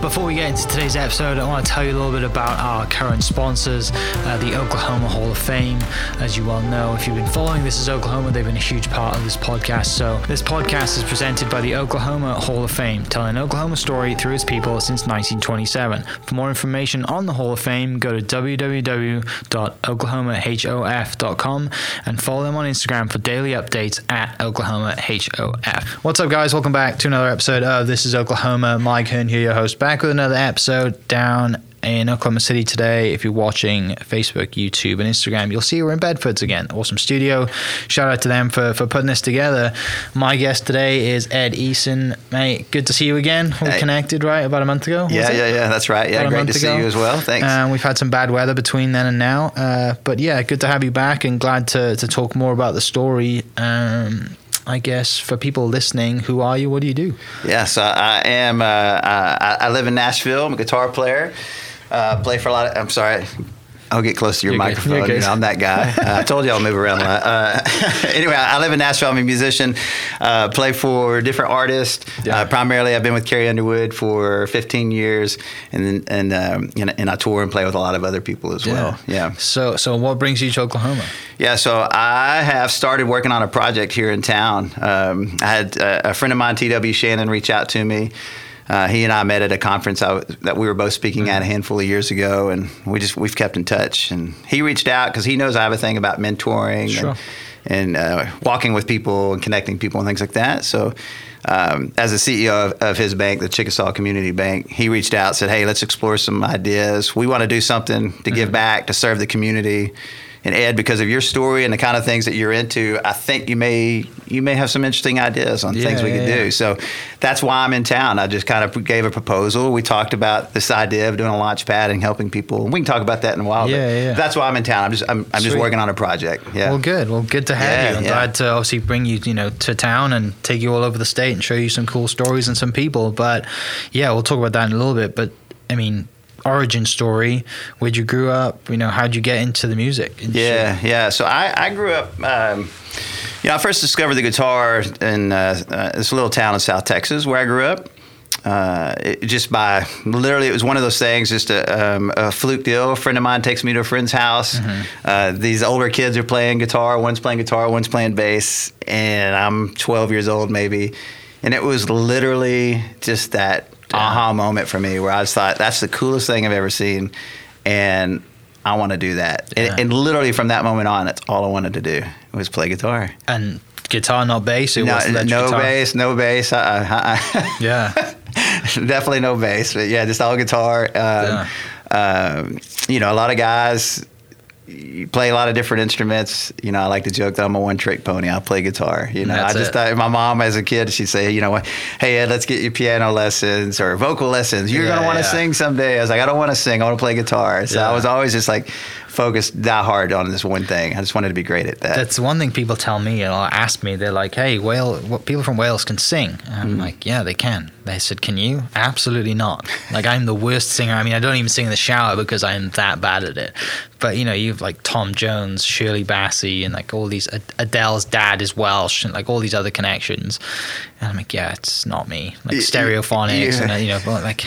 Before we get into today's episode, I want to tell you a little bit about our current sponsors, uh, the Oklahoma Hall of Fame. As you well know, if you've been following This is Oklahoma, they've been a huge part of this podcast. So, this podcast is presented by the Oklahoma Hall of Fame, telling Oklahoma story through its people since 1927. For more information on the Hall of Fame, go to www.oklahomahof.com and follow them on Instagram for daily updates at OklahomaHOF. What's up, guys? Welcome back to another episode of This is Oklahoma. Mike Hearn here, your host, back with another episode down in Oklahoma City today. If you're watching Facebook, YouTube, and Instagram, you'll see we're in Bedfords again. Awesome studio. Shout out to them for, for putting this together. My guest today is Ed Eason. Mate, good to see you again. We Hey. connected, right? About a month ago? Yeah, yeah, yeah. That's right. Yeah, About great to see you as well. Thanks. Um, we've had some bad weather between then and now, uh, but yeah, good to have you back and glad to, to talk more about the story. Um, I guess for people listening, who are you? What do you do? Yes, I am. Uh, I, I live in Nashville. I'm a guitar player. Uh, play for a lot of. I'm sorry. I'll get close to your You're microphone. Good. You know, I'm that guy. Uh, I told you I'll move around a lot. Uh, anyway, I live in Nashville. I'm a musician. Uh, play for different artists. Yeah. Uh, primarily, I've been with Carrie Underwood for 15 years, and and, um, and and I tour and play with a lot of other people as well. Yeah. So, so what brings you to Oklahoma? Yeah, so I have started working on a project here in town. Um, I had uh, a friend of mine, T.W. Shannon, reach out to me. Uh, he and I met at a conference I, that we were both speaking at a handful of years ago, and we just we've kept in touch. And he reached out because he knows I have a thing about mentoring Sure. and, and uh, walking with people and connecting people and things like that. So, um, as the CEO of, of his bank, the Chickasaw Community Bank, he reached out, said, "Hey, let's explore some ideas. We want to do something to give back, to serve the community." And Ed, because of your story and the kind of things that you're into, I think you may you may have some interesting ideas on things Yeah, we could yeah, yeah. do. So that's why I'm in town. I just kind of gave a proposal. We talked about this idea of doing a launch pad and helping people. We can talk about that in a while. Yeah, yeah. That's why I'm in town. I'm just I'm, I'm just working on a project. Yeah. Well, good. Well, good to have Yeah, you. I'm yeah. glad to obviously bring you, you know, to town and take you all over the state and show you some cool stories and some people. But yeah, we'll talk about that in a little bit. But I mean, origin story, where'd you grew up? You know, how'd you get into the music? Yeah, yeah. So I, I grew up. Um, you know, I first discovered the guitar in uh, uh, this little town in South Texas where I grew up. Uh, it, just by literally, it was one of those things, just a, um, a fluke deal. A friend of mine takes me to a friend's house. Uh, these older kids are playing guitar. One's playing guitar, one's playing bass, and I'm 12 years old maybe. And it was literally just that aha moment for me where I just thought, that's the coolest thing I've ever seen. And I want to do that. Yeah. And, and literally from that moment on, that's all I wanted to do was play guitar. And guitar, not bass. It No, was no guitar. bass, no bass. Uh, uh, Yeah. definitely no bass, but yeah, just all guitar. Um, um, you know, a lot of guys you play a lot of different instruments. You know, I like to joke that I'm a one trick pony. I play guitar. You know, That's I just it. thought my mom as a kid, she'd say, you know, what, hey Ed, let's get you piano lessons or vocal lessons. You're Yeah, gonna want to yeah. sing someday. I was like, I don't want to sing. I want to play guitar. So Yeah. I was always just like focused that hard on this one thing. I just wanted to be great at that. That's one thing people tell me or ask me. They're like, "Hey, Wales, what people from Wales can sing." And I'm Mm-hmm. like, "Yeah, they can." They said, "Can you?" Absolutely not. Like I'm the worst singer. I mean, I don't even sing in the shower because I'm that bad at it. But you know, you've like Tom Jones, Shirley Bassey, and like all these Ad- Adele's dad is Welsh, and like all these other connections. And I'm like, "Yeah, it's not me." Like stereophonics, yeah. and you know, like,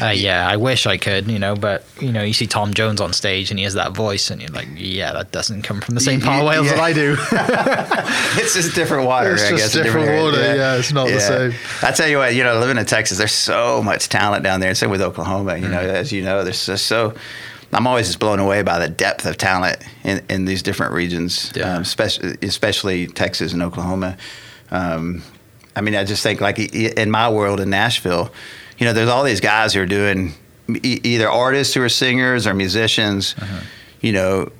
uh, yeah, I wish I could, you know, but you know, you see Tom Jones on stage and he has that voice, and you're like, "Yeah, that doesn't come from the same Y- part of y- Wales yeah. that I do." it's just different water. It's I just guess, a different area. water, yeah, it's not the same. I tell you what, you know, living in Texas, there's so much talent down there. And same with Oklahoma. You know, Mm. as you know, there's just so. I'm always just blown away by the depth of talent in, in these different regions, Yeah. um, especially, especially Texas and Oklahoma. Um, I mean, I just think like in my world in Nashville, you know, there's all these guys who are doing e- either artists who are singers or musicians, Uh-huh. You know,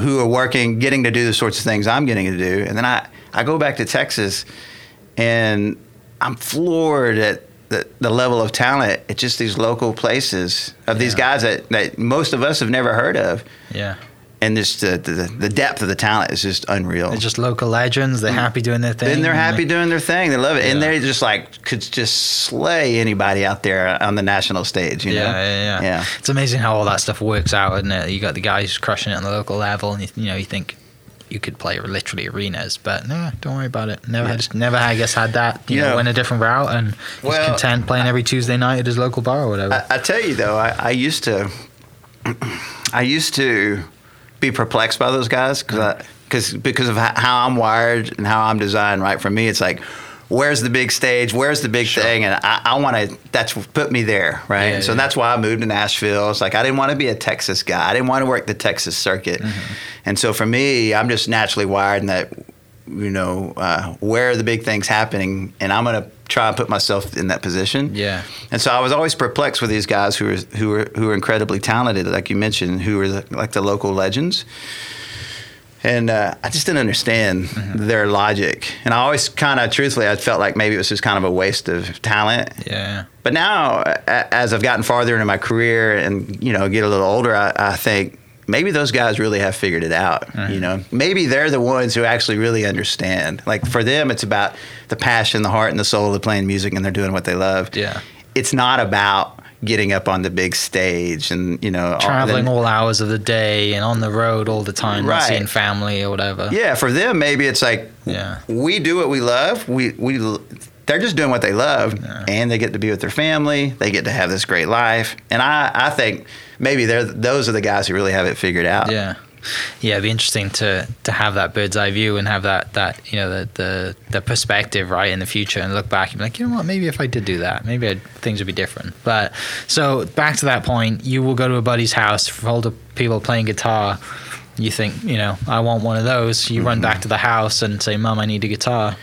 who are working, getting to do the sorts of things I'm getting to do. And then I, I go back to Texas and I'm floored at the, the level of talent at just these local places of these guys that, that most of us have never heard of. yeah. And just the, the the depth of the talent is just unreal. They're just local legends. They're happy doing their thing. and they're happy doing their thing. They love it, and they just like could just slay anybody out there on the national stage. You Yeah, know? yeah, yeah, yeah. It's amazing how all that stuff works out, isn't it? You got the guys crushing it on the local level, and you, you know you think you could play literally arenas, but no, don't worry about it. Never, had, never, I guess, had that. You Yeah. know, went a different route and was content playing every Tuesday night at his local bar or whatever. I, I tell you though, I, I used to, I used to be perplexed by those guys because because because of how I'm wired and how I'm designed. Right for me, it's like. Where's the big stage? Where's the big thing? And I, I want to. That's what put me there, right? Yeah, so yeah. that's why I moved to Nashville. It's like I didn't want to be a Texas guy. I didn't want to work the Texas circuit. Mm-hmm. And so for me, I'm just naturally wired in that, you know, uh, where are the big things happening, and I'm gonna try and put myself in that position. Yeah. And so I was always perplexed with these guys who are who are who are incredibly talented, like you mentioned, who are the, like the local legends. And uh, I just didn't understand Mm-hmm. their logic. And I always kind of, truthfully, I felt like maybe it was just kind of a waste of talent. yeah. But now, as I've gotten farther into my career and you know get a little older, I, I think maybe those guys really have figured it out. Mm-hmm. You know, maybe they're the ones who actually really understand. Like for them, it's about the passion, the heart, and the soul of playing music, and they're doing what they love. Yeah. It's not about getting up on the big stage and you know all- Traveling then- all hours of the day and on the road all the time, Right. seeing family or whatever. Yeah, for them, maybe it's like Yeah. we do what we love. We we they're just doing what they love, Yeah. and they get to be with their family. They get to have this great life, and I I think maybe they're those are the guys who really have it figured out. Yeah. Yeah, it'd be interesting to to have that bird's eye view and have that that you know the the, the perspective right in the future and look back and be like, you know what, maybe if I did do that, maybe I'd, things would be different. But so back to that point, you will go to a buddy's house for older people playing guitar. You think, you know, I want one of those. You run back to the house and say, "Mom, I need a guitar."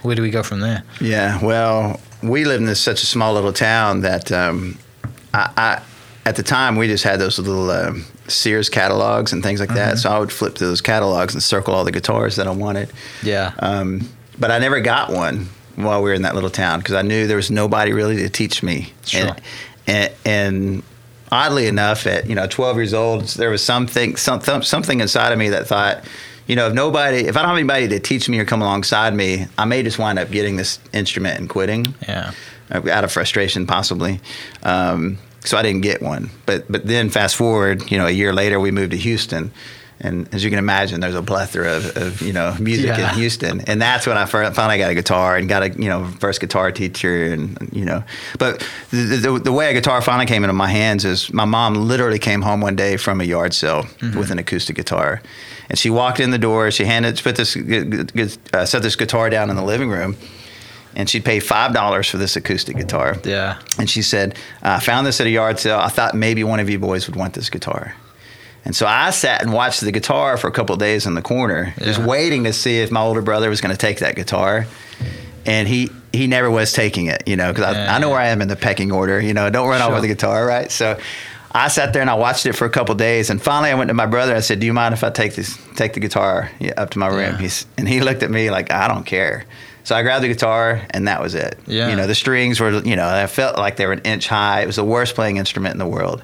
Where do we go from there? Yeah, well, we live in this such a small little town that um, I, I, at the time, we just had those little um, Sears catalogs and things like that. So I would flip through those catalogs and circle all the guitars that I wanted. Yeah. Um, but I never got one while we were in that little town because I knew there was nobody really to teach me. Sure. And, and, and oddly enough, at you know 12 years old, there was something something something inside of me that thought, you know, if nobody, if I don't have anybody to teach me or come alongside me, I may just wind up getting this instrument and quitting yeah. uh, out of frustration, possibly. Um, so I didn't get one. But but then fast forward, you know, a year later, we moved to Houston. And as you can imagine, there's a plethora of, of you know music Yeah. in Houston, and that's when I finally got a guitar and got a you know first guitar teacher, and you know. But the, the, the way a guitar finally came into my hands is my mom literally came home one day from a yard sale with an acoustic guitar, and she walked in the door. She handed put this uh, set this guitar down in the living room, and she'd pay five dollars for this acoustic guitar. Yeah. And she said, I found this at a yard sale. I thought maybe one of you boys would want this guitar. And so I sat and watched the guitar for a couple of days in the corner, just waiting to see if my older brother was going to take that guitar. And he, he never was taking it, you know, because Yeah, I, I know yeah. where I am in the pecking order, you know, don't run off Sure. with the guitar, right? So I sat there and I watched it for a couple of days. And finally I went to my brother. and I said, Do you mind if I take this, take the guitar up to my room? Yeah. He's, and he looked at me like, I don't care. So I grabbed the guitar and that was it. Yeah. You know, the strings were, you know, I felt like they were an inch high. It was the worst playing instrument in the world.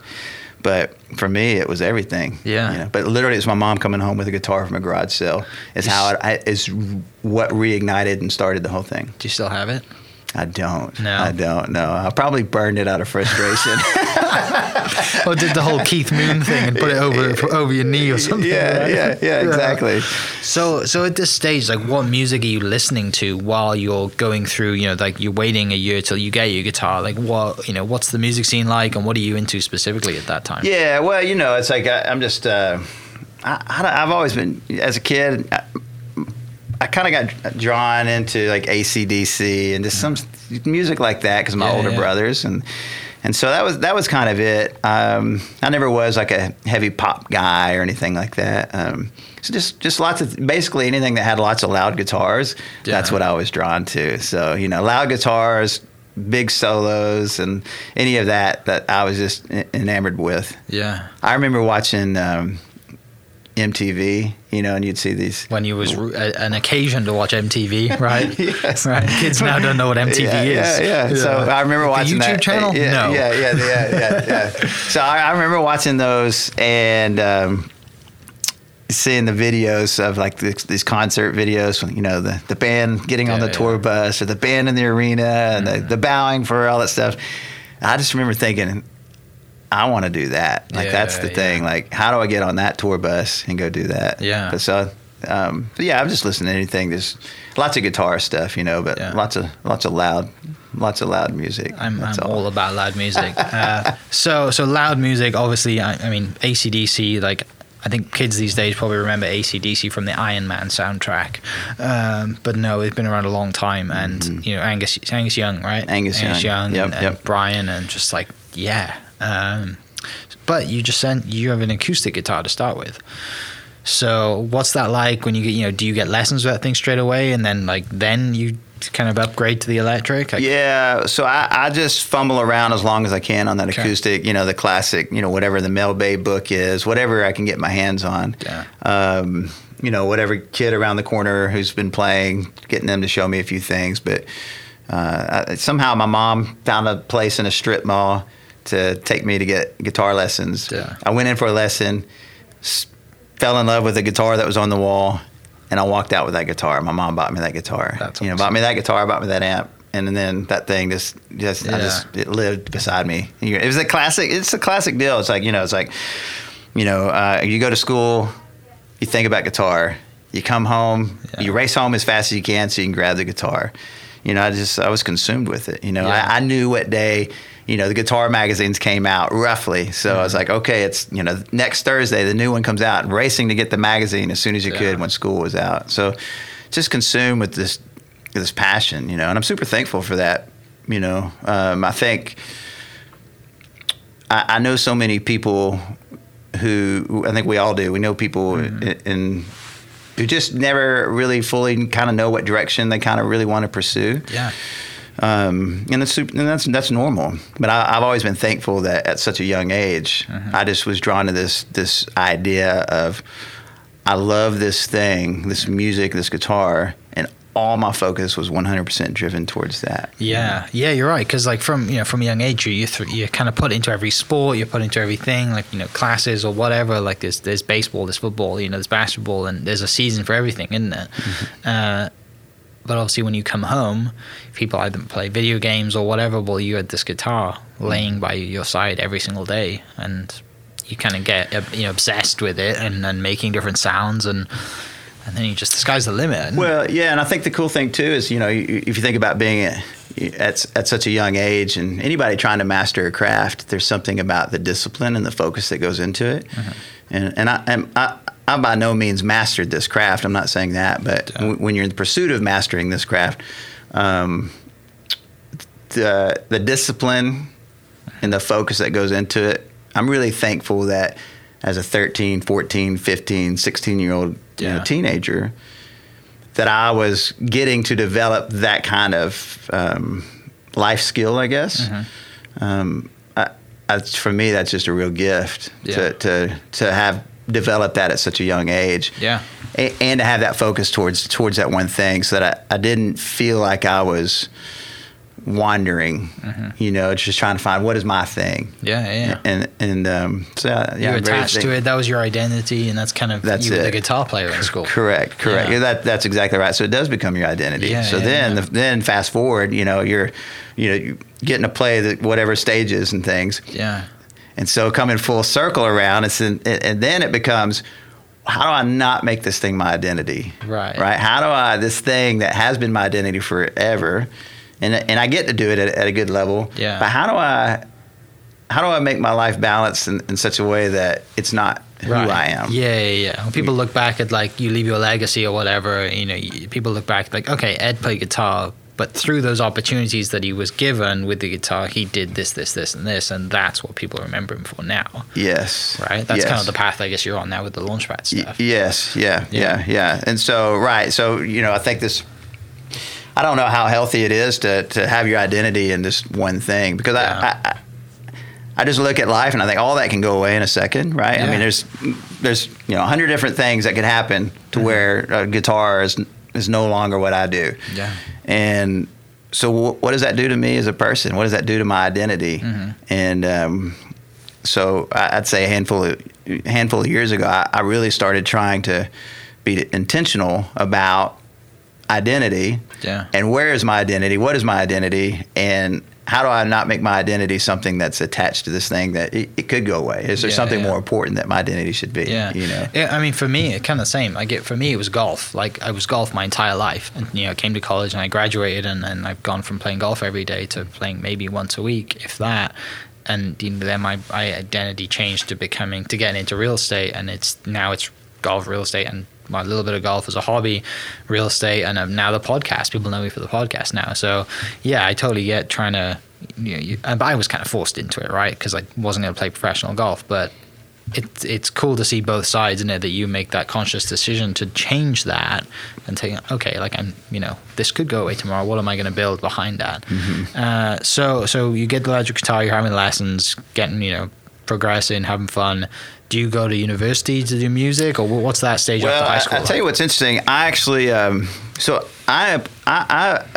But for me, it was everything. Yeah. You know? But literally, it was my mom coming home with a guitar from a garage sale. Is how it I, is what reignited and started the whole thing. Do you still have it? I don't. No. I don't know. I probably burned it out of frustration. or did the whole Keith Moon thing and put it over over your knee or something? yeah, right? yeah, yeah, exactly. So, so at this stage, like, what music are you listening to while you're going through? You know, like you're waiting a year till you get your guitar. Like, what you know, what's the music scene like, and what are you into specifically at that time? Yeah, well, you know, it's like I, I'm just. Uh, I, I, I've always been as a kid. I, I kind of got drawn into like ACDC and just some music like that because my Yeah, older yeah. brothers and and so that was that was kind of it. Um, I never was like a heavy pop guy or anything like that. Um, so just just lots of basically anything that had lots of loud guitars. That's what I was drawn to. So you know, loud guitars, big solos, and any of that that I was just enamored with. Yeah. I remember watching um, MTV, you know, and you'd see these. When you was a, an occasion to watch MTV, right? Yes. Right. Kids now don't know what MTV yeah, is. Yeah, yeah. So I remember The watching YouTube that. channel. Yeah, no. Yeah, yeah, yeah, yeah, yeah. so I, I remember watching those, and um, seeing the videos of like this, these concert videos, you know, the, the band getting on Yeah, the tour bus or the band in the arena and the, the bowing for all that stuff. I just remember thinking, I want to do that. Like Yeah, that's the thing. yeah. Like, how do I get on that tour bus and go do that? Yeah. But so, um, but yeah, I'm just listening to anything. There's lots of guitar stuff, you know, but Yeah. lots of lots of loud, lots of loud music. I'm, I'm all. about loud music. Uh, so so loud music, obviously. I, I mean ACDC. Like I think kids these days probably remember ACDC from the Iron Man soundtrack. Um, but no, it's been around a long time, and you know Angus Angus Young, right? Mm-hmm. Angus Young. Yep, and, and. Brian, and just like yeah. Um, but you just sent you have an acoustic guitar to start with. So what's that like when you get you know do you get lessons with that thing straight away and then like then you kind of upgrade to the electric? Like, Yeah, so I, I just fumble around as long as I can on that Okay. acoustic, you know, the classic, you know, whatever the Mel Bay book is, whatever I can get my hands on. Yeah. Um, you know, whatever kid around the corner who's been playing, getting them to show me a few things. But uh, I, somehow my mom found a place in a strip mall to take me to get guitar lessons. Yeah. I went in for a lesson, s- fell in love with a guitar that was on the wall, and I walked out with that guitar. My mom bought me that guitar. That's you know, bought me that guitar, bought me that amp, and then that thing just, just, I just, it lived beside me. It was a classic. It's a classic deal. It's like you know, it's like, you know, uh, you go to school, you think about guitar, you come home, Yeah. you race home as fast as you can so you can grab the guitar. You know, I just, I was consumed with it. You know, Yeah. I, I knew what day. You know, the guitar magazines came out roughly. So I was Mm-hmm. like, okay, it's, you know, next Thursday, the new one comes out, and racing to get the magazine as soon as you Yeah. could when school was out. So just consumed with this, this passion, you know, and I'm super thankful for that. You know, um, I think I, I know so many people who, who I think we all do. We know people Mm-hmm. in, in who just never really fully kind of know what direction they kind of really want to pursue. Yeah. Um, and that's super, and that's that's normal. But I, I've always been thankful that at such a young age, Mm-hmm. I just was drawn to this this idea of I love this thing, this music, this guitar, all my focus was 100% driven towards that. Yeah, yeah, you're right. Because like from you know from a young age, you you, th- you kind of put into every sport, you're put into everything, like you know classes or whatever. Like there's there's baseball, there's football, you know, there's basketball, and there's a season for everything, isn't there? Uh, but obviously, when you come home, people either play video games or whatever. Well, you had this guitar laying by your side every single day, and you kind of get you know obsessed with it and, and making different sounds and. And then you just the sky's the limit. Well, yeah, and I think the cool thing too is you know if you think about being at at, at such a young age and anybody trying to master a craft, there's something about the discipline and the focus that goes into it. And and I am I, I by no means mastered this craft. I'm not saying that, but w- when you're in the pursuit of mastering this craft, um, the the discipline and the focus that goes into it, I'm really thankful that as a 13, 14, 15, 16 year old you Yeah. know, teenager, that I was getting to develop that kind of um, life skill, I guess. Mm-hmm. Um, I, I, for me, that's just a real gift Yeah. to, to to have developed that at such a young age. Yeah. A- and to have that focus towards towards that one thing, so that I, I didn't feel like I was wandering. You know, just trying to find what is my thing. Mm-hmm. Yeah, yeah. And and um, so yeah, you I'm attached to it. That was your identity, and that's kind of That's you were the it. guitar player in school. Correct, correct. Yeah. That that's exactly right. So it does become your identity. Yeah, so yeah, then, yeah. The, then fast forward, you know, you're, you know, you getting to play the whatever stages and things, Yeah, and so coming full circle around, it's in, and then it becomes, how do I not make this thing my identity? Right. Right. How do I this thing that has been my identity forever, and and I get to do it at, at a good level. Yeah. But how do I, how do I make my life balanced in, in such a way that it's not who right. I am? Yeah, yeah, yeah. When people look back at like you leave your legacy or whatever, you know, people look back like, okay, Ed played guitar, but through those opportunities that he was given with the guitar, he did this, this, this, and this, and that's what people remember him for now, Yes. right? That's kind of the path I guess you're on now with the Launchpad Y- stuff. yes, yeah, Yeah. yeah, yeah, And so, right, so you know, I think this. I don't know how healthy it is to to have your identity in this one thing because Yeah. I, I I just look at life and I think all that can go away in a second, right? I mean, there's there's you know a hundred different things that could happen to where a guitar is is no longer what I do. Yeah. And so, wh- what does that do to me as a person? What does that do to my identity? Mm-hmm. And um, so, I- I'd say a handful of handful of years ago, I, I really started trying to be intentional about identity. Yeah. And where is my identity? What is my identity? And how do I not make my identity something that's attached to this thing that it, it could go away? Is there Yeah, something yeah. more important that my identity should be? Yeah, You know. Yeah, I mean, for me, it kind of the same. I get for me, it was golf. Like I was golf my entire life, and you know, I came to college and I graduated, and, and I've gone from playing golf every day to playing maybe once a week, if that. And you know, then my, my identity changed to becoming to getting into real estate, and it's now it's golf, real estate, and my little bit of golf as a hobby, real estate, and um, now the podcast. People know me for the podcast now. So yeah, I totally get trying to. You know, you, and I was kind of forced into it, right? Because I wasn't going to play professional golf, but it's it's cool to see both sides in it that you make that conscious decision to change that and take okay like I'm you know this could go away tomorrow what am I going to build behind that uh, so so you get the electric guitar you're having lessons getting you know progressing having fun do you go to university to do music or what's that stage Well, after high I, school I tell you what's interesting. I actually, um, so I, I,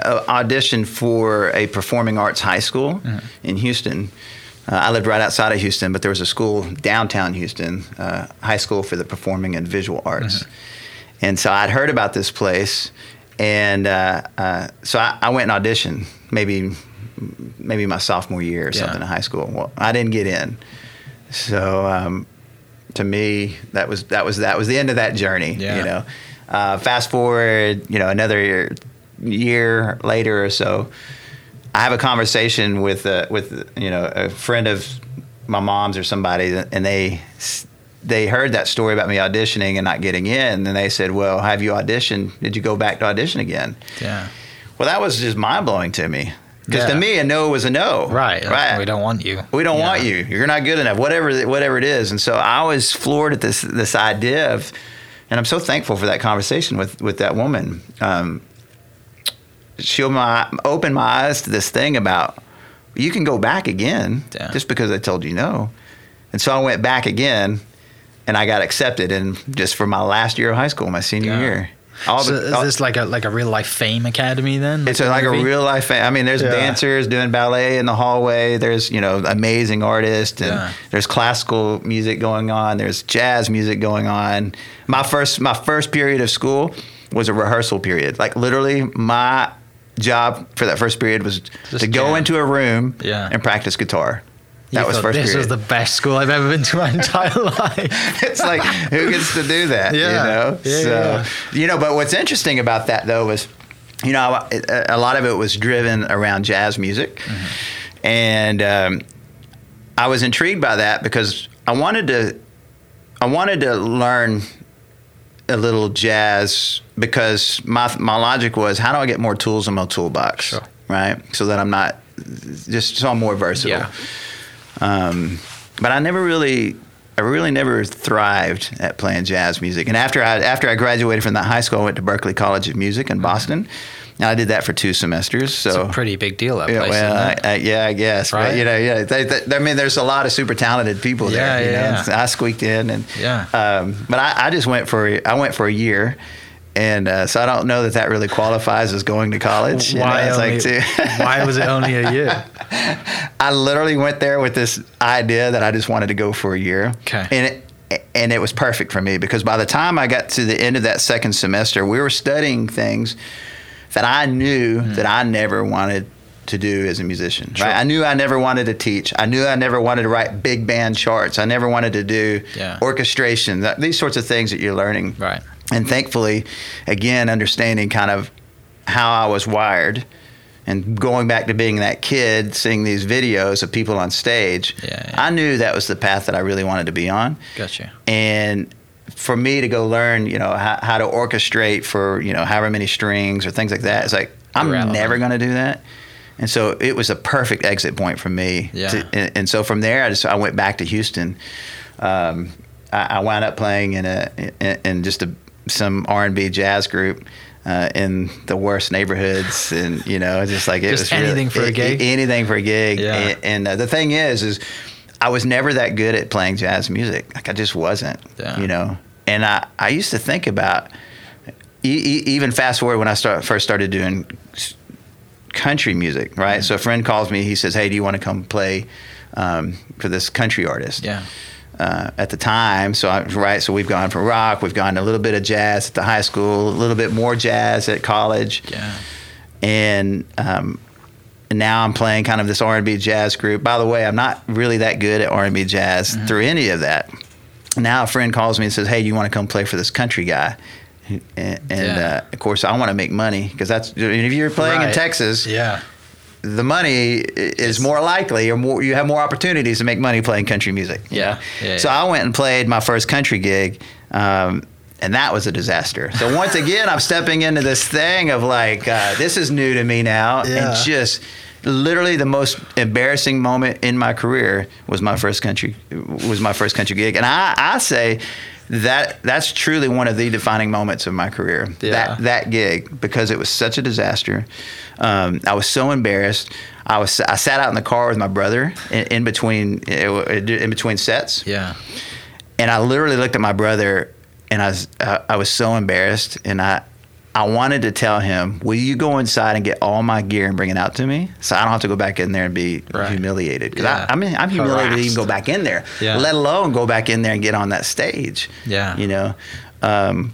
I uh, auditioned for a performing arts high school Mm-hmm. in Houston. Uh, I lived right outside of Houston, but there was a school downtown Houston, uh, high school for the performing and visual arts. Mm-hmm. And so I'd heard about this place, and uh, uh, so I, I went and auditioned. Maybe, maybe my sophomore year or Yeah. something in high school. Well, I didn't get in. So um, to me, that was that was that was the end of that journey. Yeah. You know, uh, fast forward, you know, another year, year later or so, I have a conversation with uh, with you know a friend of my mom's or somebody, and they they heard that story about me auditioning and not getting in, and they said, "Well, have you auditioned? Did you go back to audition again?" yeah Well, that was just mind blowing to me because Yeah. to me, a no was a no. right right. we don't want you We don't Yeah. want you. You're not good enough. Whatever whatever it is. And so I was floored at this this idea of, and I'm so thankful for that conversation with with that woman. Um, she my opened my eyes to this thing about you can go back again Yeah. just because I told you no. And so I went back again, and I got accepted. And just for my last year of high school, my senior year. All so the- is all- this like a like a real life fame academy then it's the like a real life. Fa- I mean, there's Yeah. dancers doing ballet in the hallway. There's you know amazing artists, and Yeah. there's classical music going on. There's jazz music going on. My first my first period of school was a rehearsal period. Like literally, my job for that first period was Just to go jam. into a room Yeah. and practice guitar. You That was thought first this period. was the best school I've ever been to my entire life it's like who gets to do that? Yeah. You know. Yeah, so yeah. you know, but what's interesting about that though was, you know, a a lot of it was driven around jazz music, Mm-hmm. and um, I was intrigued by that because I wanted to, I wanted to learn a little jazz because my my logic was how do I get more tools in my toolbox, Sure. right? So that I'm not just so I'm more versatile. Yeah. Um, but I never really, I really never thrived at playing jazz music. And after I after I graduated from that high school, I went to Berklee College of Music in Boston. And I did that for two semesters. So. It's a pretty big deal that yeah, well, I. I, yeah, I guess. Right? But, you know, yeah. They, they, I mean, there's a lot of super talented people Yeah, there. You yeah, know, yeah. I squeaked in, and Yeah. Um, but I, I just went for I went for a year. And uh, so I don't know that that really qualifies as going to college. you know, why, it's only, like why was it only a year? I literally went there with this idea that I just wanted to go for a year. Okay. And it, and it was perfect for me because by the time I got to the end of that second semester, we were studying things that I knew Hmm. that I never wanted to do as a musician. Right? I knew I never wanted to teach. I knew I never wanted to write big band charts. I never wanted to do Yeah. orchestration. These sorts of things that you're learning. Right. And thankfully, again, understanding kind of how I was wired and going back to being that kid, seeing these videos of people on stage, Yeah, yeah. I knew that was the path that I really wanted to be on. Gotcha. And for me to go learn, you know, how, how to orchestrate for, you know, however many strings or things like that, it's like, I'm Irrelevant. never going to do that. And so it was a perfect exit point for me. Yeah. to- and, and so from there, I just I went back to Houston. Um, I, I wound up playing in a in, in just a some R and B jazz group. Uh, in the worst neighborhoods, and you know, just like it Just was really- anything for a gig? anything for a gig. Yeah. And, and uh, the thing is, is I was never that good at playing jazz music. Like I just wasn't. Yeah. You know, and I I used to think about e- e- even fast forward when I start first started doing country music, right? Mm. So a friend calls me. He says, "Hey, do you want to come play um, for this country artist?" Yeah. Uh, at the time. So I, right, so we've gone from rock, we've gone a little bit of jazz at the high school, a little bit more jazz at college, Yeah. and um, and now I'm playing kind of this R&B jazz group. By the way, I'm not really that good at R&B jazz through any of that. Now a friend calls me and says, "Hey, you want to come play for this country guy?" And, and Yeah. uh, of course, I want to make money because that's if you're playing in Texas, Yeah. The money is more likely or more you have more opportunities to make money playing country music. Yeah. Yeah, So. I went and played my first country gig. Um, and that was a disaster. So once again, I'm stepping into this thing of like, uh, this is new to me now, Yeah. and just literally the most embarrassing moment in my career was my first country was my first country gig, and I, I say that that's truly one of the defining moments of my career. Yeah. That that gig because it was such a disaster. Um, I was so embarrassed. I was I sat out in the car with my brother in, in between in between sets, Yeah. and I literally looked at my brother, and I was I, I was so embarrassed, and I. I wanted to tell him, "Will you go inside and get all my gear and bring it out to me, so I don't have to go back in there and be Right. humiliated? Because Yeah. I, I mean, I'm humiliated to even go back in there, Yeah. let alone go back in there and get on that stage. Yeah. you know. Um,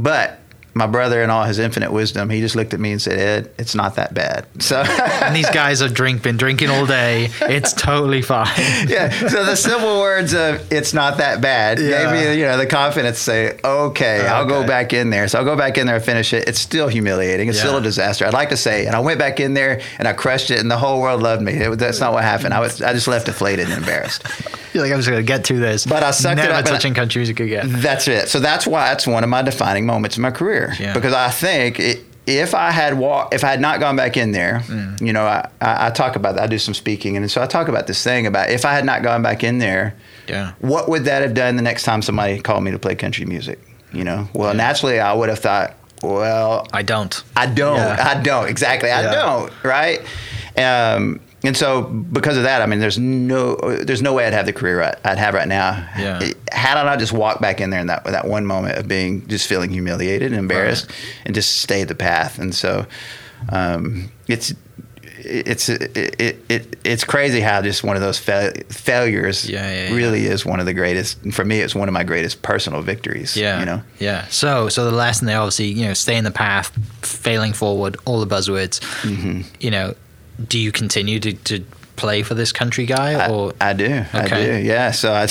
but my brother, in all his infinite wisdom, he just looked at me and said, "Ed, it's not that bad." So. And these guys have drink been drinking all day. It's totally fine. yeah. So the simple words of "it's not that bad" Yeah. gave me, you know, the confidence to say, "Okay, I'll go back in there." So I'll go back in there and finish it. It's still humiliating. It's still a disaster. I'd like to say, and I went back in there and I crushed it, and the whole world loved me. It, that's not what happened. I was, I just left deflated and embarrassed. You're like, I'm just gonna get through this. But I sucked it Never up and I- touching country music again. That's it. So that's why it's one of my defining moments in my career. Yeah. Because I think it, if I had walked, if I had not gone back in there, Mm. you know, I, I, I talk about that. I do some speaking, and so I talk about this thing about if I had not gone back in there, Yeah. what would that have done the next time somebody called me to play country music? You know, well, Yeah. naturally, I would have thought, well, I don't. I don't. Yeah. I don't. Exactly. I don't. Right. Um, and so because of that, I mean, there's no, there's no way I'd have the career right, I'd have right now. Yeah. Had I not just walked back in there in that that one moment of being just feeling humiliated and embarrassed, and just stayed the path. And so, um, it's. It's it, it, it it's crazy how just one of those fa- failures Yeah, yeah, yeah. really is one of the greatest. And for me, it's one of my greatest personal victories. Yeah. you know. Yeah. So, so the lesson there, obviously, you know, stay in the path, failing forward, all the buzzwords. Mm-hmm. You know, do you continue to, to play for this country guy, I, or I do. I do. Yeah. So I,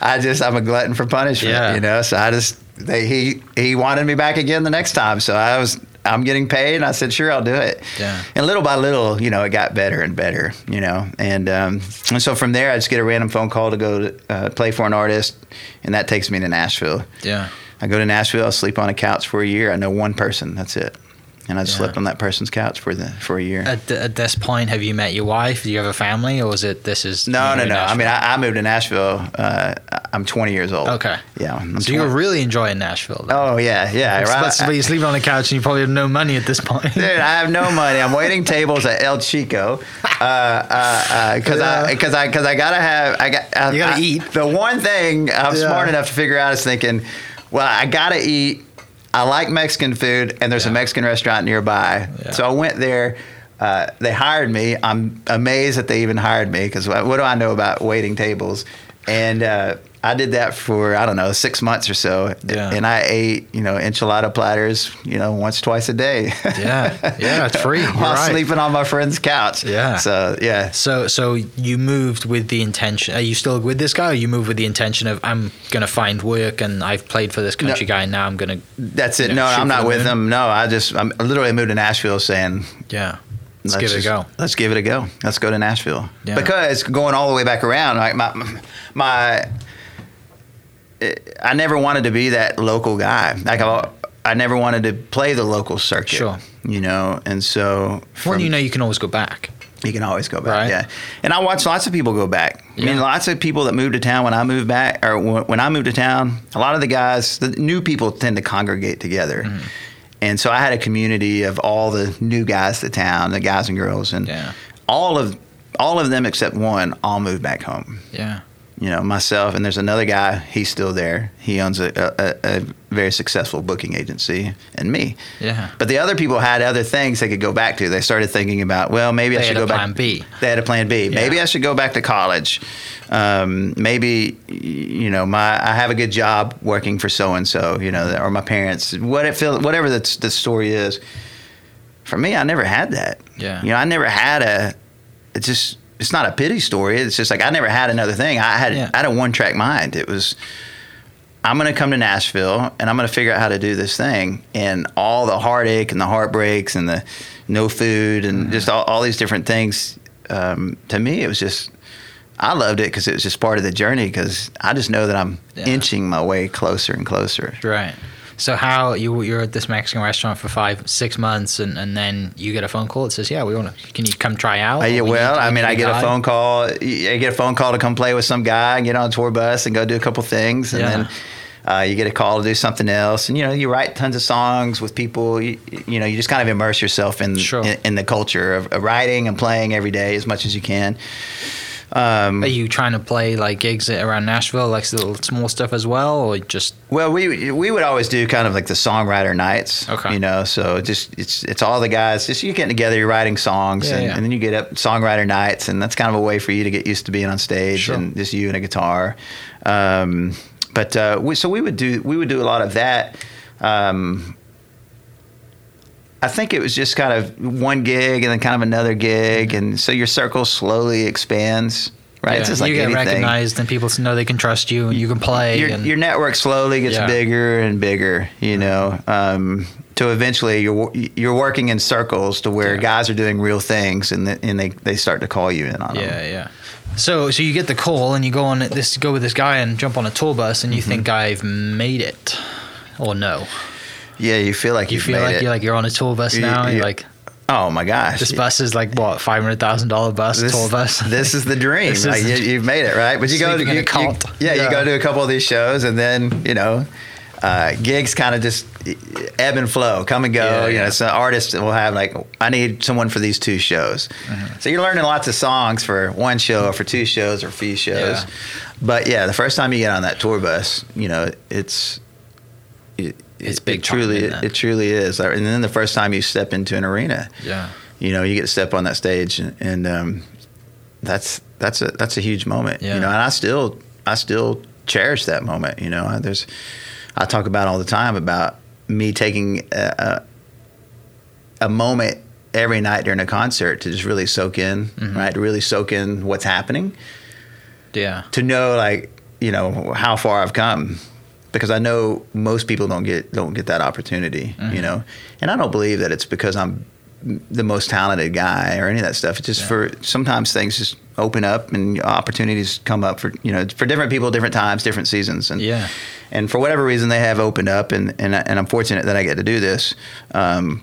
I just I'm a glutton for punishment. Yeah. You know. So I just they he he wanted me back again the next time. So I was I'm getting paid, and I said sure I'll do it. Yeah. And little by little, you know, it got better and better. You know, and um, and so from there, I just get a random phone call to go to uh, play for an artist, and that takes me to Nashville. yeah, I go to Nashville. I sleep on a couch for a year. I know one person. That's it. And I just Yeah. slept on that person's couch for the for a year. at, th- at this point, have you met your wife? Do you have a family, or is it this is No, no, no. I mean, I, I moved to Nashville. Uh, I'm 20 years old. Okay. Yeah. I'm so you're 20. really enjoing Nashville. Then. Oh yeah, yeah. It's- right. but you're sleeping on the couch and you probably have no money at this point. Dude, I have no money. I'm waiting tables at El Chico because uh, because I because I because I gotta have I got I, You gotta I- eat. The one thing I'm Yeah. smart enough to figure out is thinking, well, I gotta eat. I like Mexican food, and there's a Mexican restaurant nearby. Yeah. So I went there. Uh, they hired me. I'm amazed that they even hired me because what, what do I know about waiting tables? And uh, I did that for I don't know six months or so. Yeah. And I ate you know enchilada platters you know once twice a day. Yeah. Yeah, it's free. You're While right. sleeping on my friend's couch. Yeah. So yeah. So, so you moved with the intention. Are you still with this guy? Or you moved with the intention of I'm gonna find work, and I've played for this country guy. And now I'm gonna. That's it. Yeah, no, I'm not with moon. them. No, I just I'm I literally moved to Nashville saying Yeah. Let's, let's give it a go. Let's give it a go. Let's go to Nashville. Yeah. Because going all the way back around, like my my I never wanted to be that local guy. Like I, I never wanted to play the local circuit. Sure. You know, and so from- you know, you can always go back. You can always go back, Right. yeah. And I watch lots of people go back. Yeah. I mean, lots of people that moved to town when I moved back, or wh- when I moved to town. A lot of the guys, the new people, tend to congregate together, Mm-hmm. and so I had a community of all the new guys to town, the guys and girls, and Yeah. all of all of them except one all moved back home. Yeah. You know, myself, and there's another guy. He's still there. He owns a, a, a very successful booking agency, and me. Yeah. But the other people had other things they could go back to. They started thinking about, well, maybe I They should had go a back. plan B. They had a plan B. Maybe I should go back to college. Um, maybe you know, my I have a good job working for so and so. You know, or my parents. What it feel, whatever the the story is. For me, I never had that. Yeah. You know, I never had a. It's just. It's not a pity story. It's just like I never had another thing. I had. Yeah. I had a one track mind. It was. I'm going to come to Nashville and I'm going to figure out how to do this thing. And all the heartache and the heartbreaks and the no food and just all, all these different things. Um, to me, it was just, I loved it because it was just part of the journey because I just know that I'm Yeah. inching my way closer and closer. Right. So how you you're at this Mexican restaurant for five six months and, and then you get a phone call that says yeah we want to can you come try out? Uh, yeah, we well, I mean, I get a phone call. I get a phone call to come play with some guy and get on a tour bus and go do a couple things, and Yeah. then uh, you get a call to do something else. And you know, you write tons of songs with people. You, you know, you just kind of immerse yourself in Sure. in, in the culture of, of writing and playing every day as much as you can. Um, Are you trying to play like gigs around Nashville, like little small stuff as well, or just Well, we we would always do kind of like the songwriter nights. Okay. You know, so just it's it's all the guys. Just you getting together, you're writing songs, Yeah, and, yeah. and then you get up songwriter nights, and that's kind of a way for you to get used to being on stage Sure. and just you and a guitar. Um, but uh, we, so we would do we would do a lot of that. Um, I think it was just kind of one gig and then kind of another gig, and so your circle slowly expands. Right, Yeah, it's just like you get anything recognized and people know they can trust you and you can play. your, and, your network slowly gets Yeah. bigger and bigger you know um, to eventually you're you're working in circles to where Yeah. guys are doing real things and th- and they, they start to call you in on yeah, them Yeah, yeah. So so you get the call and you go on this go with this guy and jump on a tour bus and you Mm-hmm. think I've made it, or no? Yeah you feel like You feel like it. you're like you're on a tour bus now. you- You're like oh my gosh this bus is like what five hundred thousand dollar bus this, tour bus. this is the dream is like the you, you've made it right but you go in you, you- yeah, Yeah. you go to a couple of these shows and then you know uh, gigs kind of just ebb and flow, come and go. Yeah, you know, yeah. so artists will have like, I need someone for these two shows. Mm-hmm. So you're learning lots of songs for one show or for two shows or a few shows. Yeah. But yeah, the first time you get on that tour bus, you know, it's it, It's big it truly time, it, isn't it? it truly is. And then the first time you step into an arena, yeah. you know, you get to step on that stage and, and um, that's that's a that's a huge moment. Yeah. You know, and I still I still cherish that moment. You know, there's I talk about all the time about me taking a, a, a moment every night during a concert to just really soak in, Mm-hmm. right? To really soak in what's happening, Yeah. to know like you know how far I've come. Because I know most people don't get don't get that opportunity, Mm-hmm. you know, and I don't believe that it's because I'm the most talented guy or any of that stuff. It's just Yeah. for sometimes things just open up and opportunities come up for you know for different people, different times, different seasons, and Yeah. and for whatever reason they have opened up, and and, I- and I'm fortunate that I get to do this. Um,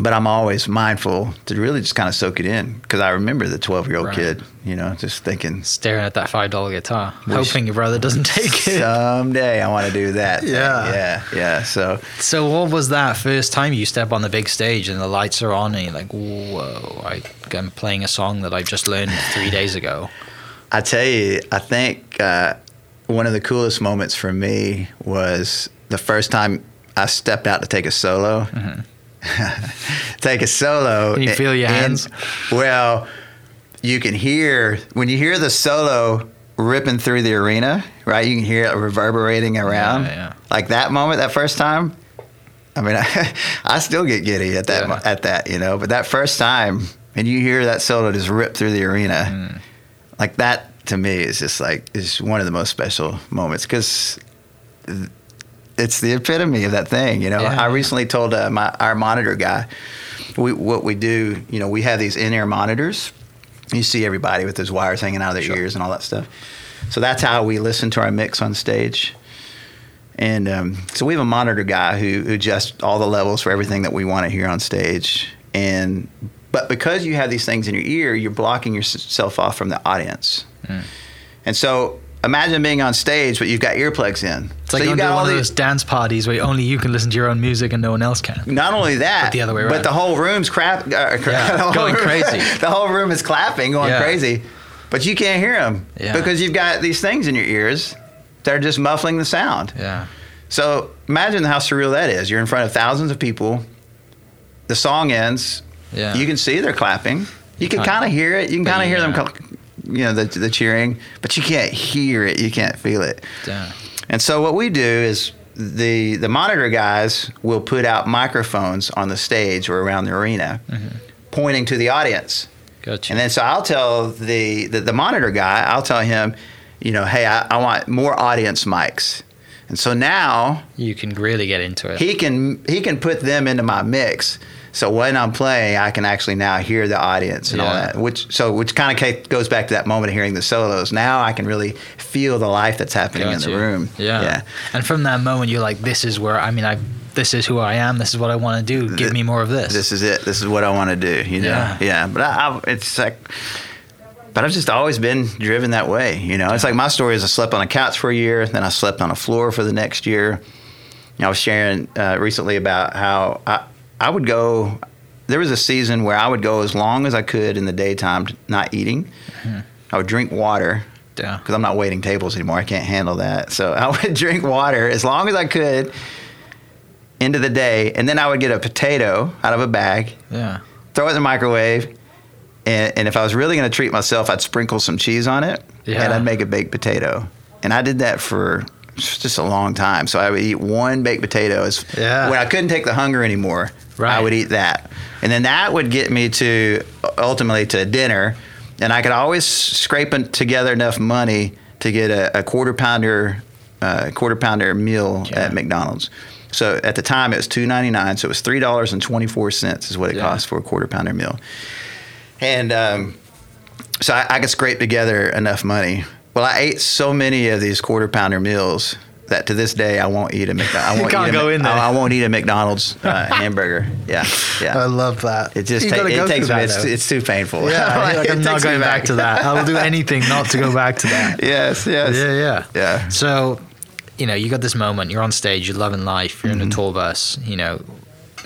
but I'm always mindful to really just kind of soak it in because I remember the 12 year old Right. kid, you know, just thinking Staring at that five dollar guitar, hoping your brother doesn't take it. someday I want to do that. thing. Yeah. yeah, yeah. So So what was that first time you step on the big stage and the lights are on and you're like, whoa, I, I'm playing a song that I just learned three days ago. I tell you, I think uh, one of the coolest moments for me was the first time I stepped out to take a solo. Take a solo. Can you feel your hands? well, you can hear when you hear the solo ripping through the arena, right? You can hear it reverberating around. Yeah, yeah. Like that moment, that first time. I mean, I, I still get giddy at that Yeah. at that, you know. But that first time, and you hear that solo just rip through the arena, Mm. like that to me is just like is one of the most special moments because it's the epitome of that thing. You know, Yeah, I recently told uh, my our monitor guy, we what we do. You know, we have these in ear monitors. You see everybody with those wires hanging out of their Sure. ears and all that stuff. So that's how we listen to our mix on stage. And um, so we have a monitor guy who, who adjusts all the levels for everything that we want to hear on stage. And but because you have these things in your ear, you're blocking yourself off from the audience. Mm. And so imagine being on stage, but you've got earplugs in. It's so like you got one all of these. those dance parties where only you can listen to your own music and no one else can. Not only that, But the other way around. but the whole room's crap, uh, cra- Yeah, going room- crazy. the whole room is clapping, going Yeah. crazy. but you can't hear them Yeah. because you've got these things in your ears that are just muffling the sound. Yeah. So imagine how surreal that is. You're in front of thousands of people. The song ends. Yeah. You can see they're clapping. You can Kind- of hear it. You can kind of hear them, cl- you know, the, the cheering, but you can't hear it. You can't feel it. Yeah. And so what we do is the the monitor guys will put out microphones on the stage or around the arena, mm-hmm. pointing to the audience. Gotcha. And then so I'll tell the, the, the monitor guy, I'll tell him, you know, hey, I, I want more audience mics. And so now you can really get into it. he can he can put them into my mix. So when I'm playing, I can actually now hear the audience and all that. Which so which kind of goes back to that moment of hearing the solos. Now I can really feel the life that's happening in the room. Yeah. yeah. And from that moment, you're like, this is where, I mean, I, this is who I am. This is what I want to do. Give me more of this. This is it. This is what I want to do. You know. Yeah. Yeah. But I, I, it's like, but I've just always been driven that way. You know. It's like my story is I slept on a couch for a year, then I slept on a floor for the next year. I was sharing uh, recently about how I I would go. There was a season where I would go as long as I could in the daytime, not eating. Mm-hmm. I would drink water yeah. because I'm not waiting tables anymore. I can't handle that. So I would drink water as long as I could into the day, and then I would get a potato out of a bag, Yeah. throw it in the microwave, and, and if I was really going to treat myself, I'd sprinkle some cheese on it, Yeah. and I'd make a baked potato. And I did that for just a long time. So I would eat one baked potato. As, Yeah. When I couldn't take the hunger anymore, Right. I would eat that. And then that would get me to ultimately to dinner. And I could always scrape together enough money to get a, a quarter pounder, uh, quarter pounder meal Yeah. at McDonald's. So at the time it was two ninety nine. So it was three dollars and twenty four cents is what it Yeah. cost for a quarter pounder meal. And um, so I, I could scrape together enough money. Well, I ate so many of these quarter pounder meals that to this day I won't eat a McDonald's. I won't can't eat a, go in there. I, I won't eat a McDonald's uh, hamburger. Yeah, yeah. I love that. It just You ta- gotta go it takes through me. that, It's, it's too painful. yeah, like, It I'm not takes me going back. to that. I will do anything not to go back to that. Yes, yes. Yeah, yeah. Yeah. So, you know, you got this moment. You're on stage. You're loving life. You're Mm-hmm. in a tour bus. You know,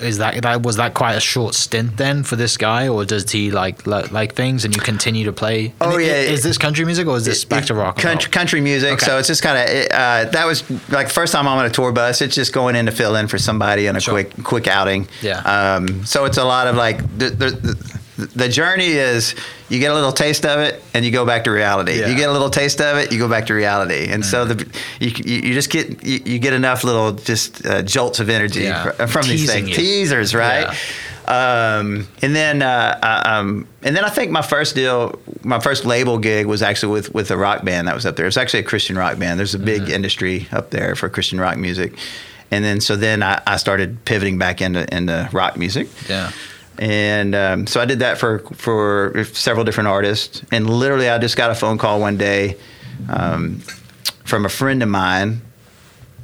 is that that was that quite a short stint then for this guy, or does he like li- like things and you continue to play? Oh, And yeah. Is this country music or is this back to rock? country, country music. Okay. So it's just kind of uh, that was like the first time I'm on a tour bus. It's just going in to fill in for somebody on a Sure. quick quick outing. Yeah. Um, so it's a lot of like the, the the the journey is you get a little taste of it and you go back to reality. Yeah. Mm. You get a little taste of it, you go back to reality. And so the you, you just get you, you get enough little just uh, jolts of energy Yeah. fr- from these things, you. teasers, right? Um, and then, uh, uh, um, and then I think my first deal, my first label gig was actually with with a rock band that was up there. It was actually a Christian rock band. There's a big Mm-hmm. industry up there for Christian rock music. And then, so then I, I started pivoting back into into rock music. Yeah. And um, so I did that for for several different artists. And literally, I just got a phone call one day um, from a friend of mine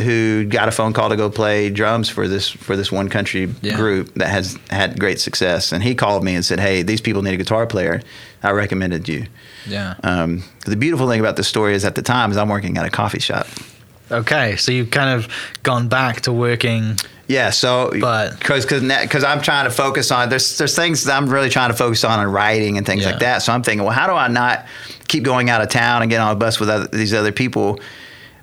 who got a phone call to go play drums for this for this one country Yeah. group that has had great success. And he called me and said, "Hey, these people need a guitar player. I recommended you." Yeah. Um, the beautiful thing about this story is at the time is I'm working at a coffee shop. Okay, so you've kind of gone back to working. Yeah, so But- because because I'm trying to focus on there's there's things I'm really trying to focus on in writing and things Yeah. like that. So I'm thinking, well, how do I not keep going out of town and get on a bus with other, these other people?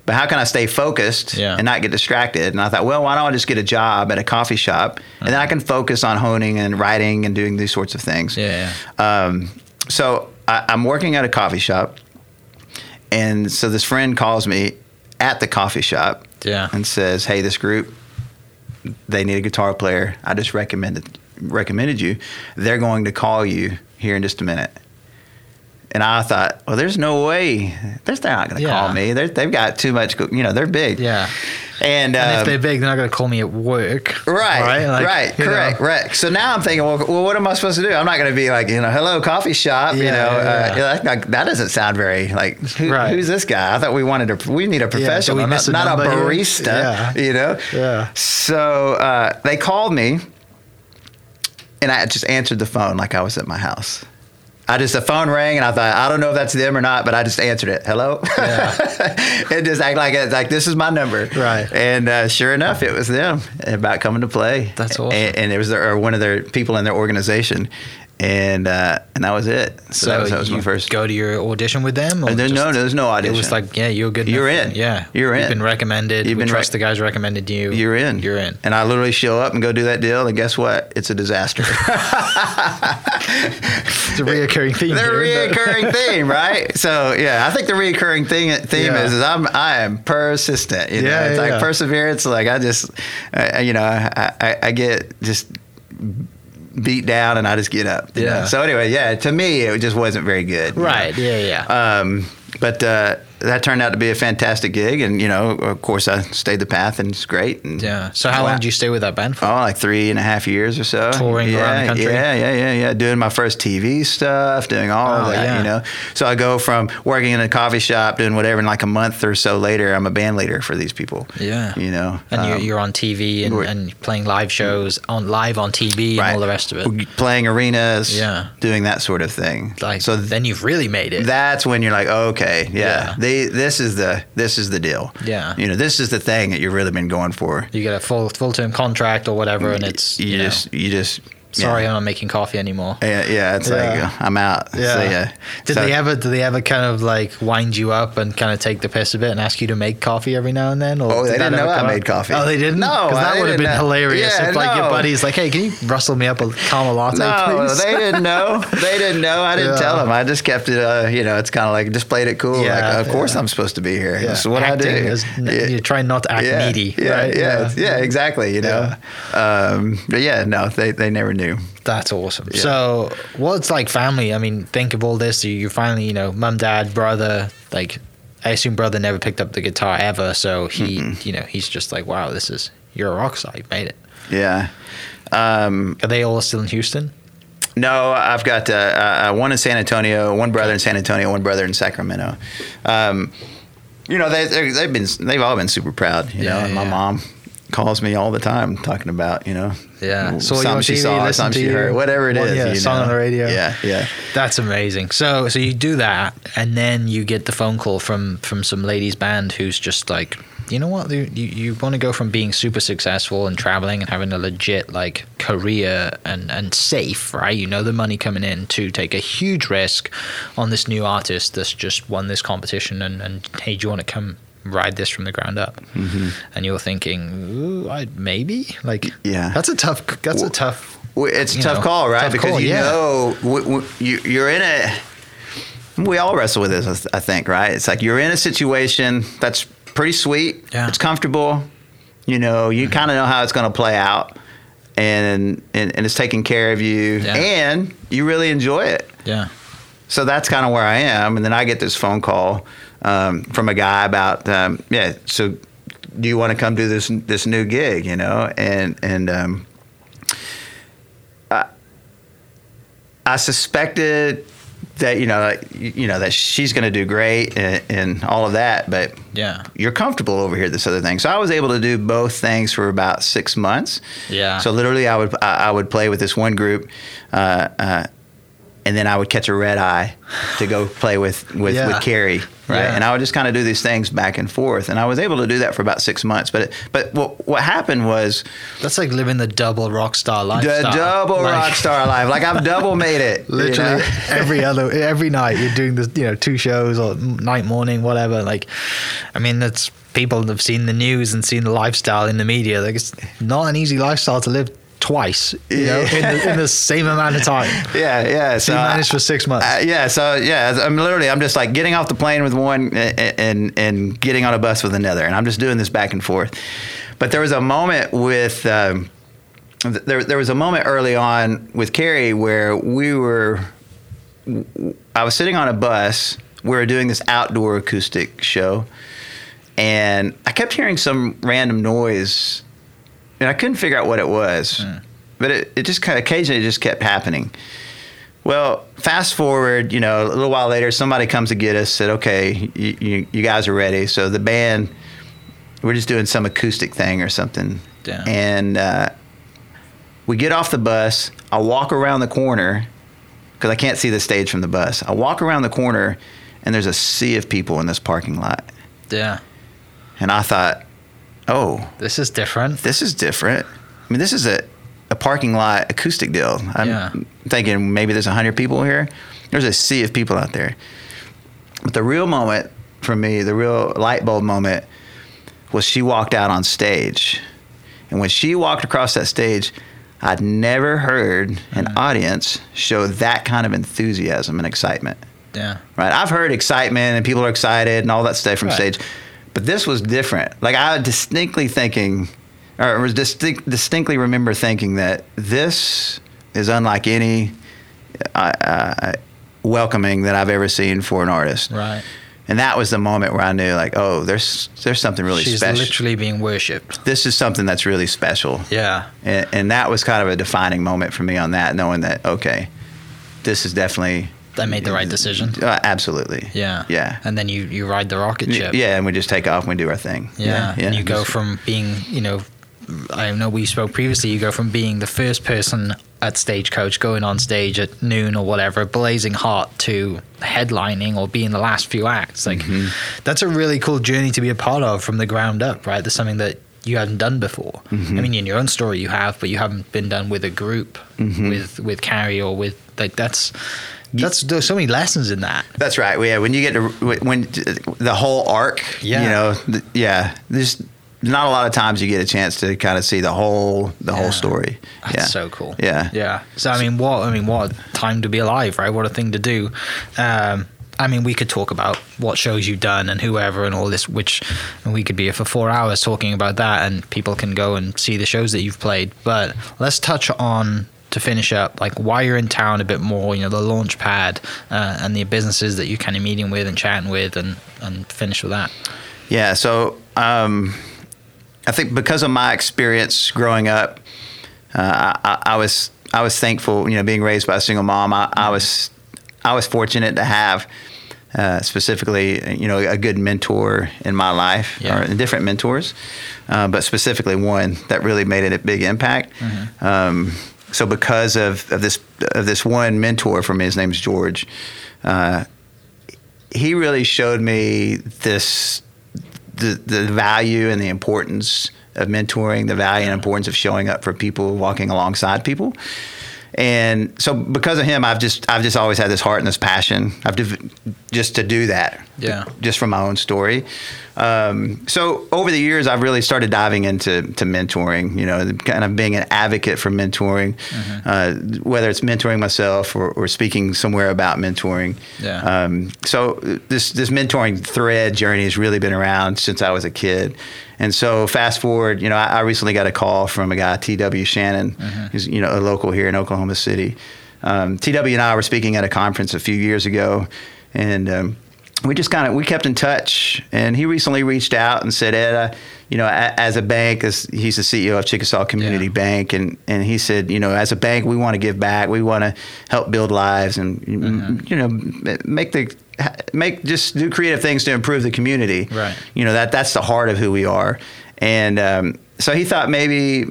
But how can I stay focused Yeah. and not get distracted? And I thought, well, why don't I just get a job at a coffee shop and then I can focus on honing and writing and doing these sorts of things. Yeah. Um, so I, I'm working at a coffee shop, and so this friend calls me at the coffee shop Yeah. and says, "Hey, this group, they need a guitar player. I just recommended recommended you. They're going to call you here in just a minute." And I thought, well, there's no way. They're, they're not going to Yeah. call me. They're, they've got too much. You know, they're big. Yeah. And, And if um, they're big, they're not going to call me at work. Right, Right. right, Like, you correct, know. right. So now I'm thinking, well, well, what am I supposed to do? I'm not going to be like, you know, hello, coffee shop. you know, yeah, uh, yeah. you know, that, that- that doesn't sound very like who, Right. who's this guy? I thought we wanted a we need a professional, we not, a not a barista. Yeah. You know. Yeah. So uh, they called me, and I just answered the phone like I was at my house. I just the phone rang and I thought I don't know if that's them or not, but I just answered it. Hello, and just act like it's like this is my number, Right. And uh, sure enough, it was them about coming to play. That's awesome. And, and it was their, or one of their people in their organization. And uh, and that was it. So, So, that was, that was you my first. go to your audition with them? Or Uh, there- no, just- there's no audition. It was like, yeah, you're a good. You're in. Yeah, You're in. You've been recommended. You've we been trust rec- the guys recommended you. You're in. You're in. And I literally show up and go do that deal, and guess what? It's a disaster. It's a reoccurring theme. the here, reoccurring theme, right? So yeah, I think the reoccurring thing theme Yeah. is, is I'm I am persistent. You know, Yeah, it's yeah, like yeah. perseverance. Like I just, uh, you know, I, I, I get just beat down and I just get up. you know? Yeah. So anyway, yeah, to me it just wasn't very good. you know? Right. Yeah. Yeah. Um, but uh, that turned out to be a fantastic gig, and you know, of course, I stayed the path, and it's great. And yeah. So how long did you stay with that band for? Oh, like three and a half years or so. Touring yeah, around the country? Yeah, yeah, yeah, yeah. Doing my first TV stuff, doing all Oh, of that, yeah. you know. So I go from working in a coffee shop, doing whatever, and like a month or so later, I'm a band leader for these people. Yeah. You know. And you're, Um, you're on TV and, and playing live shows on live on TV and all the rest of it. Playing arenas, Yeah. doing that sort of thing. Like, so so then you've really made it. that's when you're like, okay, yeah, Yeah. They, this is the this is the deal. Yeah. you know, this is the thing that you've really been going for. you get a full full term contract or whatever, and it's you, you, know, just you just sorry, yeah. I'm not making coffee anymore. Yeah, yeah, it's Yeah. like I'm out. Yeah. So, yeah. Did So- they ever? Did they ever kind of like wind you up and kind of take the piss a bit and ask you to make coffee every now and then? Or Oh, they did didn't know I made up? coffee. Oh, they didn't. No, because that would have been know. hilarious Yeah, if like your buddy's like, "Hey, can you rustle me up a caramel latte, No, please?" they didn't know. They didn't know. I didn't Yeah. tell them. I just kept it. Uh, you know, it's kind of like just played it cool. Yeah, like, of course yeah. I'm supposed to be here. Yeah. This is what Acting I do. is- You're trying not to act yeah, needy, yeah, right? Yeah, yeah, exactly. You know, um, but yeah, no, they they never knew. That's awesome. So, what's like family? I mean, think of all this. You, you finally, you know, mum, dad, brother. Like, I assume brother never picked up the guitar ever. So he, you know, he's just like, wow, this is you're a rock star. You made it. Yeah. Um, Are they all still in Houston? No, I've got uh, uh, one in San Antonio, one brother in San Antonio, one brother in Sacramento. Um, you know, they, they've been they've all been super proud. You know, Yeah, and my yeah. mom calls me all the time talking about you know Yeah. You something she TV, saw, something she heard, whatever it is. yeah, you song know. on the radio. Yeah, yeah. That's amazing. So, so you do that, and then you get the phone call from from some ladies band who's just like, you know what, you you, you want to go from being super successful and traveling and having a legit like career and and safe, right? You know the money coming in to take a huge risk on this new artist that's just won this competition, and and hey, do you want to come? Ride this from the ground up, mm-hmm. and you're thinking, Ooh, I, maybe like, Yeah. that's a tough. That's a tough. Well, it's a tough know, call, right? tough because call, you yeah. know w- w- you, you're in a. We all wrestle with this, I think, right? It's like you're in a situation that's pretty sweet. Yeah. It's comfortable. You know, you mm-hmm. kind of know how it's going to play out, and, and and it's taking care of you, Yeah. and you really enjoy it. Yeah, So that's kind of where I am. And then I get this phone call um, from a guy about, um, yeah, so do you want to come do this this new gig? You know, and and um, I, I suspected that you know like, you know that she's going to do great and, and all of that, but yeah. you're comfortable over here this other thing. So I was able to do both things for about six months. Yeah. So literally, I would I, I would play with this one group, uh, uh, and then I would catch a red eye to go play with with, Yeah. with Carrie, right? Yeah. And I would just kind of do these things back and forth, and I was able to do that for about six months. But it, but what what happened was That's like living the double rock star the double Like, rock star life. Like I've double made it. you Literally know? every other every night you're doing this, you know, two shows or night, morning, whatever. Like, I mean, that's people have seen the news and seen the lifestyle in the media. Like, it's not an easy lifestyle to live twice, you know, in the, in the same amount of time. Yeah, yeah. So I- for six months. Uh, yeah, so yeah, I'm literally I'm just like getting off the plane with one and, and and getting on a bus with another, and I'm just doing this back and forth. But there was a moment with um, there there was a moment early on with Carrie where we were I was sitting on a bus. We were doing this outdoor acoustic show, and I kept hearing some random noise, and I couldn't figure out what it was. But it, it just kind of occasionally just kept happening. Well, fast forward, you know, a little while later, somebody comes to get us. Said, "Okay, you, you, you guys are ready." So the band, we're just doing some acoustic thing or something, Yeah. and uh, we get off the bus. I walk around the corner because I can't see the stage from the bus. I walk around the corner, and there's a sea of people in this parking lot, yeah, and I thought, "Oh, this is different. this is different. I mean, this is a a parking lot acoustic deal. I'm Yeah. thinking maybe there's hundred people here. There's a sea of people out there. But the real moment for me, the real light bulb moment, was she walked out on stage, and when she walked across that stage. I'd never heard an hmm. audience show that kind of enthusiasm and excitement Yeah. right? I've heard excitement and people are excited and all that stuff from Right. stage, but this was different. Like I was distinctly thinking, or distinct, distinctly remember thinking that this is unlike any uh, uh, welcoming that I've ever seen for an artist. Right. And that was the moment where I knew, like, oh, there's there's something really She's special. She's literally being worshipped. this is something that's really special. Yeah. And, and that was kind of a defining moment for me on that, knowing that okay, this is definitely They made the right decision. uh, absolutely. Yeah. Yeah. And then you, you ride the rocket ship. Yeah, and we just take off and we do our thing. Yeah. And you go from being, you know, I know we spoke previously, you go from being the first person at Stagecoach going on stage at noon or whatever, blazing hot, to headlining or being the last few acts. Like, Mm-hmm. that's a really cool journey to be a part of from the ground up, right? That's something that you hadn't done before. Mm-hmm. I mean, in your own story, you have, but you haven't been done with a group, Mm-hmm. with with Carrie or with, like, that's. That's there's so many lessons in that. That's right. Yeah, when you get to when the whole arc, Yeah. you know, th- yeah, there's not a lot of times you get a chance to kind of see the whole the Yeah. whole story. That's yeah. so cool. Yeah. Yeah. So I mean, what I mean, what time to be alive, right? What a thing to do. Um, I mean, we could talk about what shows you've done and whoever and all this, which we could be here for four hours talking about that, and people can go and see the shows that you've played. But let's touch on to finish up, like why you're in town a bit more. You know, the launch pad uh, and the businesses that you're kind of meeting with and chatting with, and and finish with that. Yeah. So um, I think because of my experience growing up, uh, I, I was I was thankful. You know, being raised by a single mom, I, I was I was fortunate to have. Uh, specifically, you know, a good mentor in my life, Yeah. or different mentors, uh, but specifically one that really made it a big impact. Um, so, because of, of this of this one mentor for me, his name's George. Uh, he really showed me this the the value and the importance of mentoring, the value and importance of showing up for people, walking alongside people. And so because of him, I've just I've just always had this heart and this passion. I've div- just to do that. Yeah. Just from my own story. Um, so over the years, I've really started diving into to mentoring. You know, kind of being an advocate for mentoring, uh, whether it's mentoring myself or, or speaking somewhere about mentoring. Yeah. Um, so this this mentoring thread journey has really been around since I was a kid, and so fast forward, you know, I, I recently got a call from a guy, T.W. Shannon, who's you know a local here in Oklahoma City. Um, T.W. and I were speaking at a conference a few years ago, and um, we just kind of we kept in touch. And he recently reached out and said, Ed, I, you know, a, as a bank, as he's the CEO of Chickasaw Community Yeah. Bank, and and he said, you know, as a bank, we want to give back, we want to help build lives, and mm, uh-huh. mm, you know, make the make just do creative things to improve the community. Right. You know that that's the heart of who we are, and um, so he thought maybe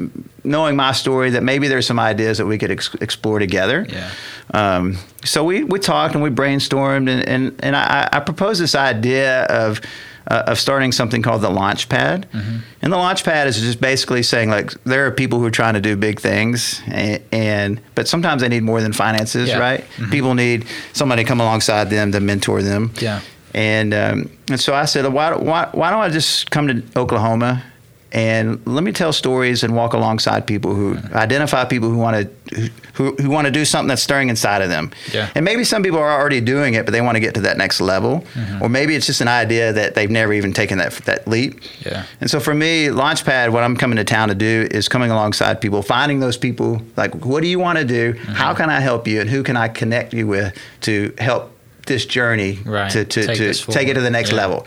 knowing my story that maybe there's some ideas that we could ex- explore together. Yeah. Um, so we, we talked and we brainstormed and, and, and I, I proposed this idea of uh, of starting something called the Launchpad. Mm-hmm. And the Launchpad is just basically saying like there are people who are trying to do big things and, and but sometimes they need more than finances, Yeah. Mm-hmm. right? People need somebody to come alongside them to mentor them. Yeah. And um, and so I said, why, why, why don't I just come to Oklahoma and let me tell stories and walk alongside people who identify people who want to who, who want to do something that's stirring inside of them. Yeah. And maybe some people are already doing it, but they want to get to that next level, Mm-hmm. or maybe it's just an idea that they've never even taken that that leap. Yeah. And so for me, Launchpad, what I'm coming to town to do is coming alongside people, finding those people. Like, what do you want to do? Mm-hmm. How can I help you? And who can I connect you with to help this journey Right. to, to, Take to take it to the next. Yeah. level?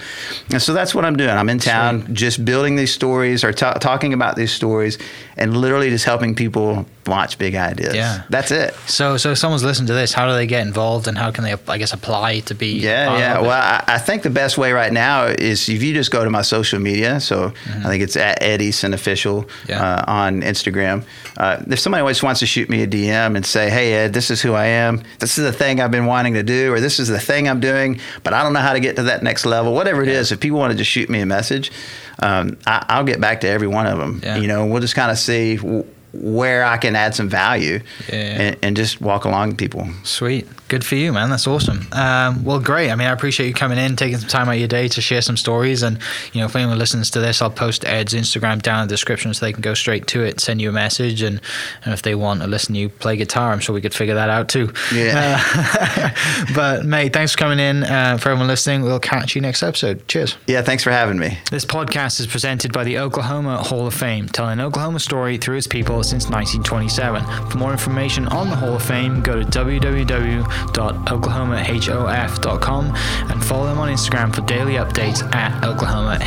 And so that's what I'm doing. I'm in town just building these stories or ta- talking about these stories and literally just helping people launch big ideas. Yeah. That's it. So, so if someone's listening to this, how do they get involved, and how can they, I guess, apply to be? Yeah, yeah. it? Well, I, I think the best way right now is if you just go to my social media. So I think it's at Ed Easton Official Mm-hmm. Yeah. uh, on Instagram. Uh, if somebody just wants to shoot me a DM and say, "Hey Ed, this is who I am. This is the thing I've been wanting to do, or this is the thing I'm doing, but I don't know how to get to that next level." Whatever it is, if people want to just shoot me a message, um, I, I'll get back to every one of them. Yeah. You know, we'll just kind of see. w- where I can add some value Yeah. and, and just walk along with people. Sweet. Good for you, man. That's awesome. Um, well, great. I mean, I appreciate you coming in, taking some time out of your day to share some stories. And, you know, if anyone listens to this, I'll post Ed's Instagram down in the description so they can go straight to it, send you a message. And, and if they want to listen to you play guitar, I'm sure we could figure that out too. Yeah. Uh, but, mate, thanks for coming in. Uh, for everyone listening, we'll catch you next episode. Cheers. Yeah, thanks for having me. This podcast is presented by the Oklahoma Hall of Fame, telling an Oklahoma story through its people since 1927. For more information on the Hall of Fame, go to www.oklahomahof.com and follow them on Instagram for daily updates at oklahomahof.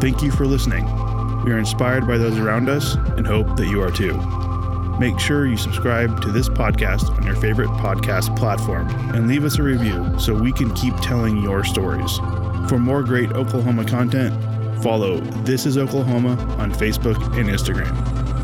Thank you for listening. We are inspired by those around us and hope that you are too. Make sure you subscribe to this podcast on your favorite podcast platform and leave us a review so we can keep telling your stories. For more great Oklahoma content, follow This is Oklahoma on Facebook and Instagram.